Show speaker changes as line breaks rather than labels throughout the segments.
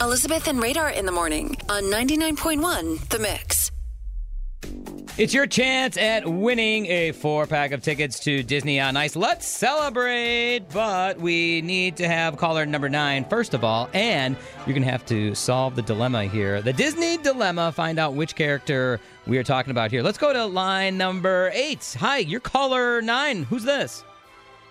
Elizabeth and Radar in the morning on 99.1 The Mix.
It's your chance at winning a four pack of tickets to Disney on Ice. Let's celebrate! But we need to have caller number nine, first of all, and you're going to have to solve the dilemma here. The Disney dilemma, find out which character we are talking about here. Let's go to line number eight. Hi, you're caller nine. Who's this?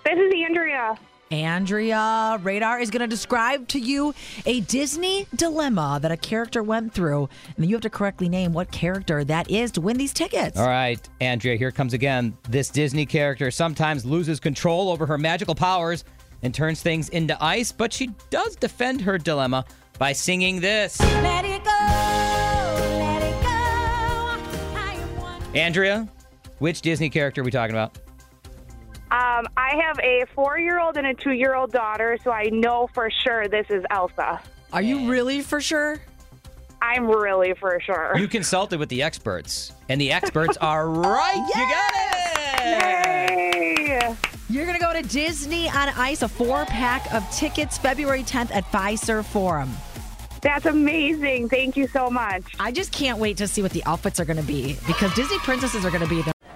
This is Andrea.
Andrea Radar is going to describe to you a Disney dilemma that a character went through, and you have to correctly name what character that is to win these tickets.
All right, Andrea, here comes again. This Disney character sometimes loses control over her magical powers and turns things into ice, but she does defend her dilemma by singing this.
Let it go, let it go. I am one.
Andrea, which Disney character are we talking about?
Um, I have a four-year-old and a two-year-old daughter, so I know for sure this is Elsa.
Are you really for sure?
I'm really for sure.
You consulted with the experts, and the experts are right. You got it.
Yay!
You're going to go to Disney on Ice, a four pack of tickets February 10th at Fiserv Forum.
That's amazing. Thank you so much.
I just can't wait to see what the outfits are going to be because Disney princesses are going to be there.